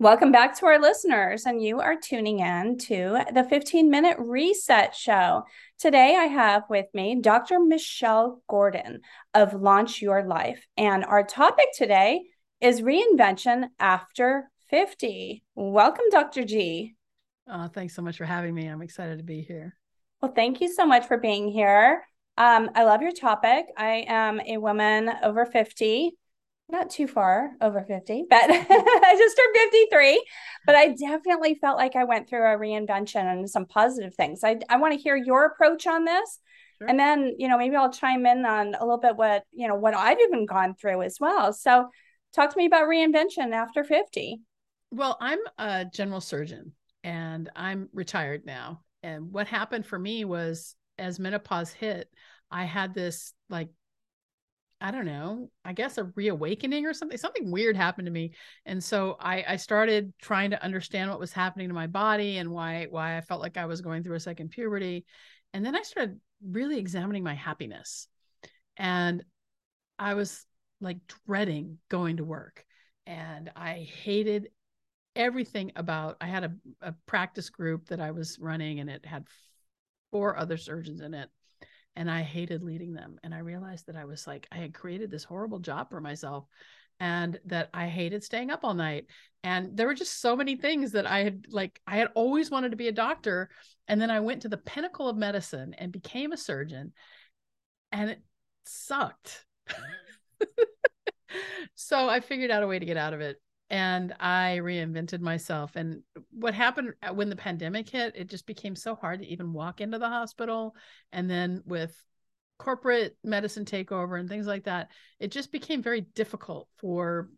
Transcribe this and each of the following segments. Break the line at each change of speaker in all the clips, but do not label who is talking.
Welcome back to our listeners, and you are tuning in to the 15 minute reset show. Today, I have with me Dr. Michelle Gordon of Launch Your Life, and our topic today is reinvention after 50. Welcome, Dr. G.
Oh, thanks so much for having me. I'm excited to be here.
Well, thank you so much for being here. Um, I love your topic. I am a woman over 50 not too far over 50, but I just turned 53. But I definitely felt like I went through a reinvention and some positive things. I, I want to hear your approach on this. Sure. And then, you know, maybe I'll chime in on a little bit what, you know, what I've even gone through as well. So talk to me about reinvention after 50.
Well, I'm a general surgeon and I'm retired now. And what happened for me was as menopause hit, I had this like I don't know, I guess a reawakening or something. Something weird happened to me. And so I, I started trying to understand what was happening to my body and why why I felt like I was going through a second puberty. And then I started really examining my happiness. And I was like dreading going to work. And I hated everything about I had a, a practice group that I was running and it had four other surgeons in it and I hated leading them. And I realized that I was like, I had created this horrible job for myself and that I hated staying up all night. And there were just so many things that I had like, I had always wanted to be a doctor. And then I went to the pinnacle of medicine and became a surgeon, and it sucked. so I figured out a way to get out of it and I reinvented myself. And what happened uh, when the pandemic hit, it just became so hard to even walk into the hospital. And then with corporate medicine takeover and things like that, it just became very difficult for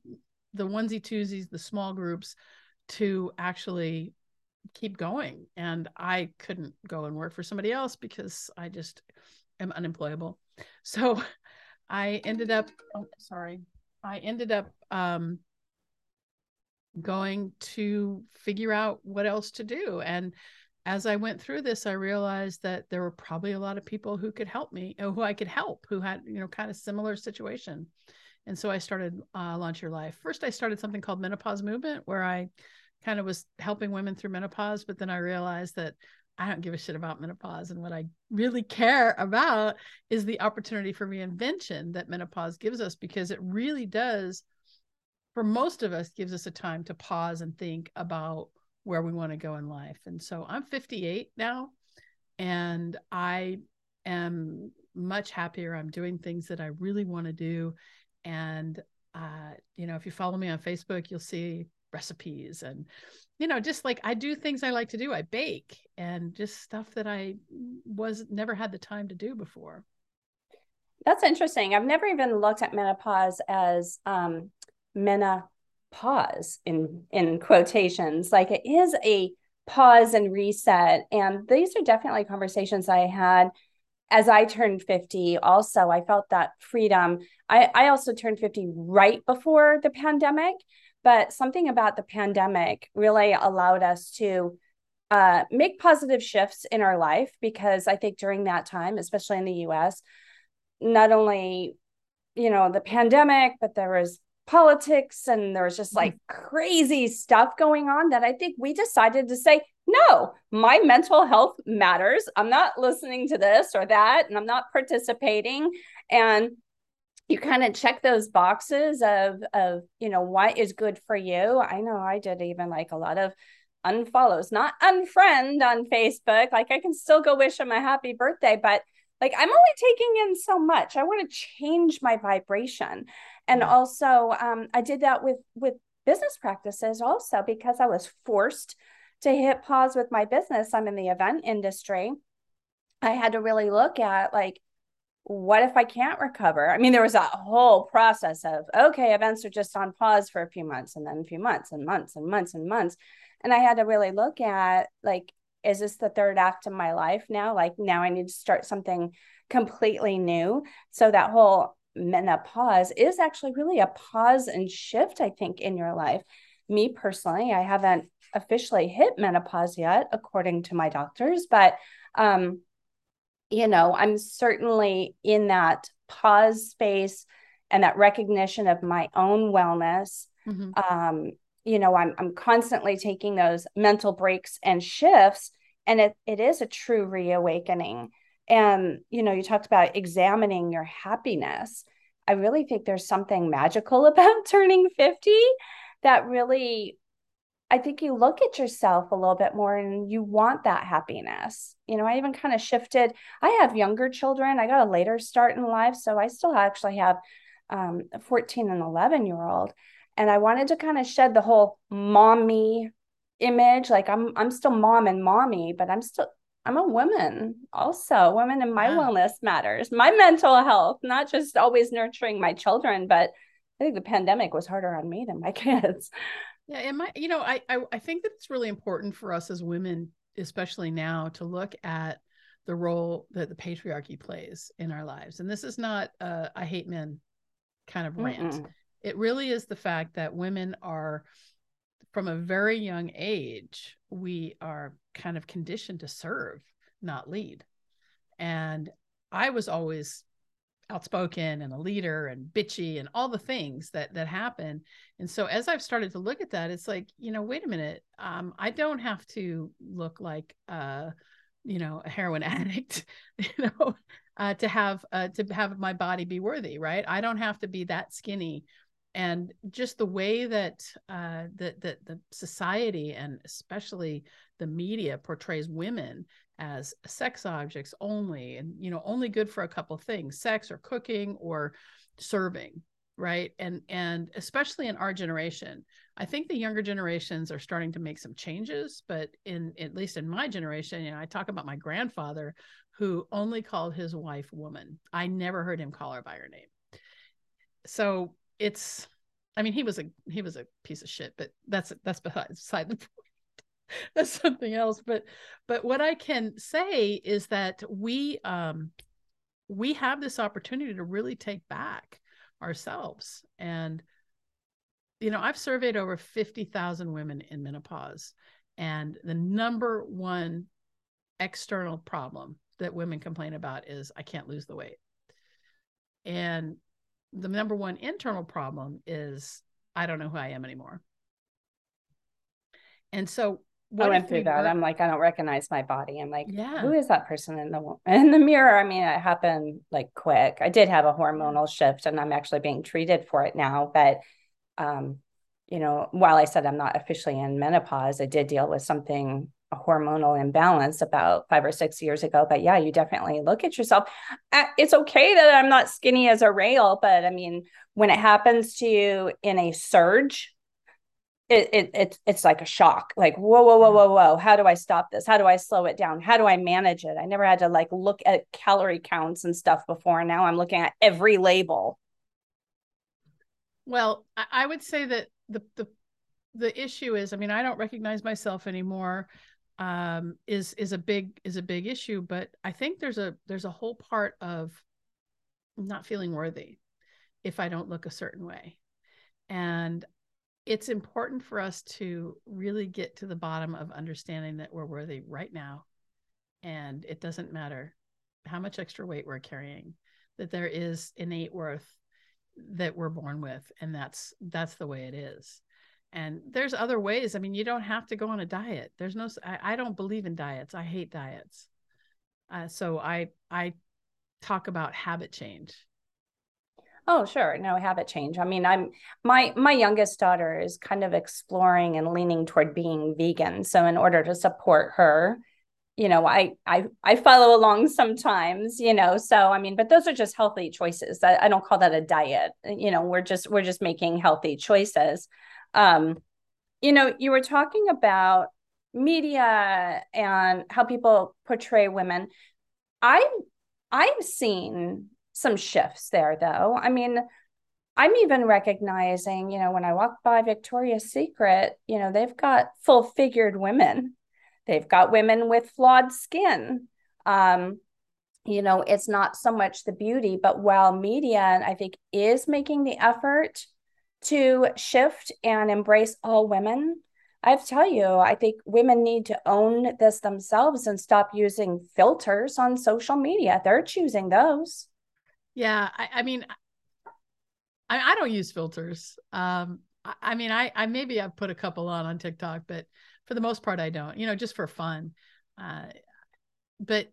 the onesie twosies, the small groups to actually keep going. And I couldn't go and work for somebody else because I just am unemployable. So I ended up, oh, sorry, I ended up um, going to figure out what else to do. And as I went through this, I realized that there were probably a lot of people who could help me, who I could help, who had, you know, kind of similar situation. And so I started uh, Launch Your Life. First, I started something called Menopause Movement, where I kind of was helping women through menopause. But then I realized that I don't give a shit about menopause. And what I really care about is the opportunity for reinvention that menopause gives us because it really does for most of us gives us a time to pause and think about where we want to go in life. And so I'm 58 now and I am much happier. I'm doing things that I really want to do. And, uh, you know, if you follow me on Facebook, you'll see recipes and, you know, just like I do things I like to do. I bake and just stuff that I was never had the time to do before.
That's interesting. I've never even looked at menopause as um, menopause in in quotations. Like it is a pause and reset. And these are definitely conversations i had as i turned 50 also. I felt that freedom. I i also turned 50 right before the pandemic but something about the pandemic really allowed us to uh, make positive shifts in our life because i think during that time especially in the us not only you know the pandemic but there was politics and there was just like mm-hmm. crazy stuff going on that I think we decided to say, no, my mental health matters. I'm not listening to this or that, and I'm not participating. And you kind of check those boxes of of you know what is good for you. I know I did even like a lot of unfollows, not unfriend on Facebook. Like I can still go wish him a happy birthday, but like i'm only taking in so much i want to change my vibration and also um, i did that with with business practices also because i was forced to hit pause with my business. I'm in the event industry. I had to really look at like what if i can't recover? I mean there was a whole process of okay events are just on pause for a few months and then a few months and months and months and months. And i had to really look at like is this the third act of my life now? Like now I need to start something completely new. So that whole menopause is actually really a pause and shift, I think, in your life. Me personally, I haven't officially hit menopause yet, according to my doctors, but um, you know, I'm certainly in that pause space and that recognition of my own wellness. Mm-hmm. Um, you know, I'm I'm constantly taking those mental breaks and shifts. And it, it is a true reawakening. And, you know, you talked about examining your happiness. I really think there's something magical about turning 50 that really I think you look at yourself a little bit more and you want that happiness. You know, I even kind of shifted. I have younger children. I got a later start in life. So I still actually have um, a 14 and 11 year old. And I wanted to kind of shed the whole mommy image. Like I'm, I'm still mom and mommy, but I'm still, I'm a woman also. Women and my yeah. wellness matters. My mental health, not just always nurturing my children, but I think the pandemic was harder on me than my kids.
Yeah, and my, you know, I, I I think that it's really important for us as women, especially now, to look at the role that the patriarchy plays in our lives. And this is not a I hate men kind of rant. Mm-mm. It really is the fact that women are from a very young age, we are kind of conditioned to serve, not lead. And I was always outspoken and a leader and bitchy and all the things that that happen. And so as i've started to look at that it's like you know wait a minute. Um, i don't have to look like uh you know a heroin addict you know uh, to have uh, to have my body be worthy right? I don't have to be that skinny and just the way that uh, that the, the society and especially the media portrays women as sex objects only and you know only good for a couple things sex or cooking or serving right? And and especially in our generation i think the younger generations are starting to make some changes but in at least in my generation you know i talk about my grandfather who only called his wife woman. I never heard him call her by her name. So it's i mean he was a he was a piece of shit but that's that's beside the point. That's something else. But but what i can say is that we um we have this opportunity to really take back ourselves. And you know i've surveyed over 50,000 women in menopause and the number one external problem that women complain about is i can't lose the weight. And the number one internal problem is i don't know who i am anymore and so
I went through that. Were... I'm like, I don't recognize my body. I'm like, yeah, who is that person in the in the mirror? I mean, it happened like quick. I did have a hormonal shift, and I'm actually being treated for it now. But, um, you know, while I said I'm not officially in menopause, I did deal with something a hormonal imbalance about five or six years ago. But yeah, you definitely look at yourself. Uh, it's okay that I'm not skinny as a rail, but I mean, when it happens to you in a surge it, it it's it's like a shock. Like whoa whoa whoa whoa whoa how do i stop this? How do i slow it down? How do i manage it? I never had to like look at calorie counts and stuff before. Now i'm looking at every label.
Well i would say that the the the issue is i mean i don't recognize myself anymore um is is a big is a big issue but i think there's a there's a whole part of not feeling worthy if i don't look a certain way and it's important for us to really get to the bottom of understanding that we're worthy right now. And it doesn't matter how much extra weight we're carrying, that there is innate worth that we're born with. And that's that's the way it is. And there's other ways. I mean, you don't have to go on a diet. There's no I, I don't believe in diets. I hate diets. Uh, so I I talk about habit change
Oh, sure. No habit change. I mean, I'm my my youngest daughter is kind of exploring and leaning toward being vegan. So in order to support her, you know, I I I follow along sometimes, you know. So I mean, but those are just healthy choices. I, I don't call that a diet. You know, we're just we're just making healthy choices. Um, you know, you were talking about media and how people portray women. I I've seen some shifts there though. I mean, I'm even recognizing, you know, when I walk by Victoria's Secret, you know, they've got full figured women. They've got women with flawed skin. Um, you know, it's not so much the beauty, but while media, I think, is making the effort to shift and embrace all women, I tell you, I think women need to own this themselves and stop using filters on social media. They're choosing those.
Yeah, I, I mean, I, I don't use filters. Um, I mean, I, I maybe I've put a couple on on TikTok, but for the most part, I don't. You know, just for fun. Uh, but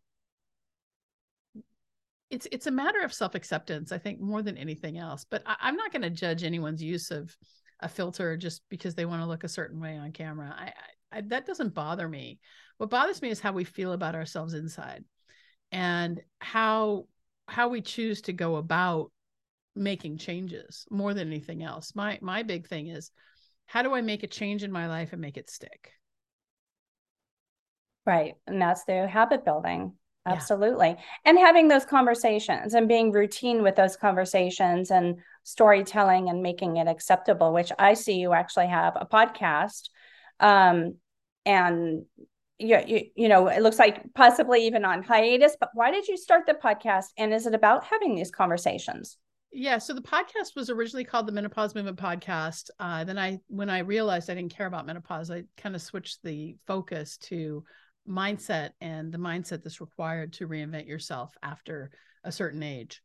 it's it's a matter of self acceptance, I think, more than anything else. But I, am not going to judge anyone's use of a filter just because they want to look a certain way on camera. I, I, that doesn't bother me. What bothers me is how we feel about ourselves inside, and how how we choose to go about making changes more than anything else. My my big thing is how do I make a change in my life and make it stick?
Right. And that's the habit building. Absolutely. Yeah. And having those conversations and being routine with those conversations and storytelling and making it acceptable, which I see you actually have a podcast. Um, and you, you, you know, it looks like possibly even on hiatus, but why did you start the podcast? And is it about having these conversations?
Yeah, so the podcast was originally called the Menopause Movement Podcast. Uh, then I, when I realized I didn't care about menopause, I kind of switched the focus to mindset and the mindset that's required to reinvent yourself after a certain age.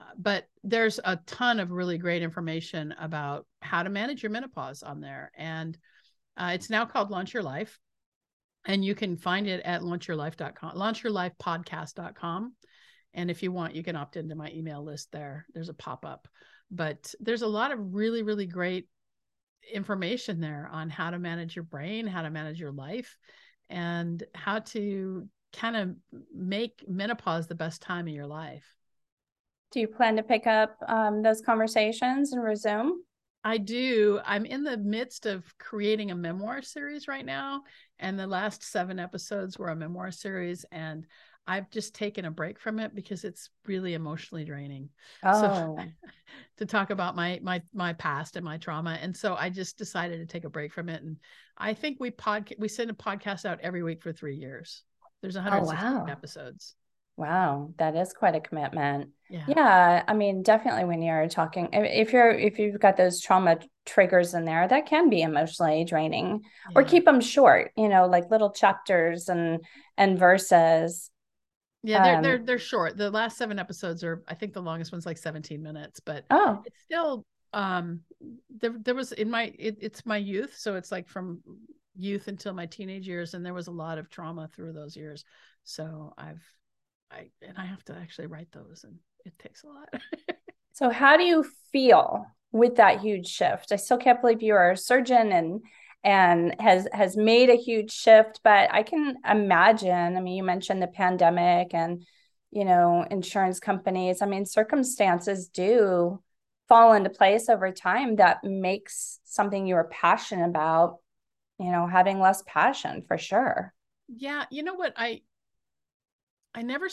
Uh, but there's a ton of really great information about how to manage your menopause on there. And uh, it's now called Launch Your Life. And you can find it at launchyourlife.com, launchyourlifepodcast.com. And if you want, you can opt into my email list there. There's a pop up. But there's a lot of really, really great information there on how to manage your brain, how to manage your life, and how to kind of make menopause the best time of your life.
Do you plan to pick up um, those conversations and resume?
I do. I'm in the midst of creating a memoir series right now. And the last seven episodes were a memoir series. And I've just taken a break from it because it's really emotionally draining.
Oh.
So to talk about my my my past and my trauma. And so I just decided to take a break from it. And I think we pod we send a podcast out every week for three years. There's 160 oh, wow. episodes.
Wow, that is quite a commitment. Yeah. yeah, I mean, definitely when you're talking, if you're if you've got those trauma triggers in there, that can be emotionally draining. Yeah. Or keep them short, you know, like little chapters and and verses.
Yeah, they're um, they're they're short. The last seven episodes are, I think, the longest one's like 17 minutes, but
oh,
it's still um there there was in my it, it's my youth, so it's like from youth until my teenage years, and there was a lot of trauma through those years. So I've I and I have to actually write those, and it takes a lot.
so how do you feel with that huge shift? I still can't believe you are a surgeon and and has has made a huge shift but i can imagine i mean you mentioned the pandemic and you know insurance companies i mean circumstances do fall into place over time that makes something you're passionate about you know having less passion for sure
yeah you know what i i never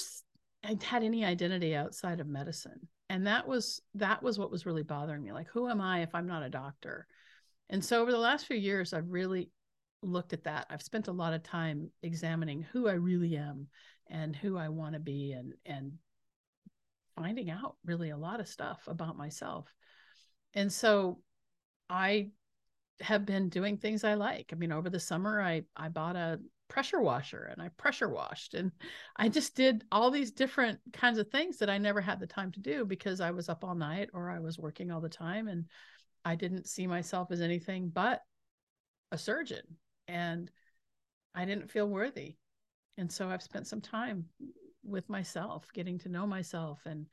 i had any identity outside of medicine and that was that was what was really bothering me like who am i if i'm not a doctor and so over the last few years, I've really looked at that. I've spent a lot of time examining who I really am and who I want to be and and finding out really a lot of stuff about myself. And so I have been doing things I like. I mean, over the summer I I bought a pressure washer and I pressure washed and I just did all these different kinds of things that I never had the time to do because I was up all night or I was working all the time and I didn't see myself as anything but a surgeon and I didn't feel worthy. And so I've spent some time with myself, getting to know myself and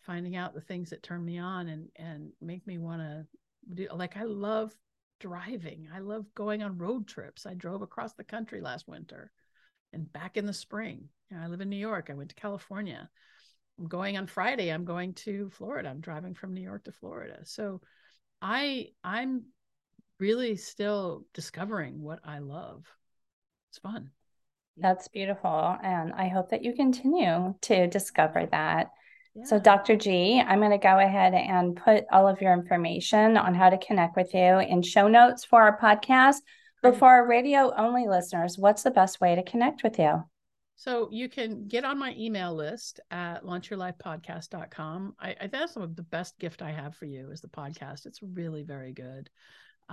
finding out the things that turn me on and and make me want to do like I love driving. I love going on road trips. I drove across the country last winter and back in the spring. You know, I live in New York. I went to California. I'm going on Friday. I'm going to Florida. I'm driving from New York to Florida. So I I'm really still discovering what I love. It's fun.
That's beautiful. And I hope that you continue to discover that. Yeah. So, Dr. G, I'm going to go ahead and put all of your information on how to connect with you in show notes for our podcast. But for our radio only listeners, what's the best way to connect with you?
So you can get on my email list at launchyourlifepodcast.com. I, I think that's some of the best gift I have for you is the podcast. It's really very good.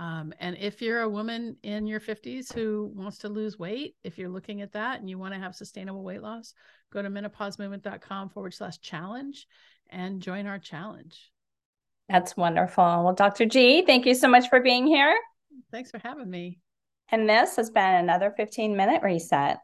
Um, and if you're a woman in your 50s who wants to lose weight, if you're looking at that and you want to have sustainable weight loss, go to menopausemovement.com forward slash challenge and join our challenge.
That's wonderful. Well, Dr. G, thank you so much for being here.
Thanks for having me.
And this has been another 15 minute reset.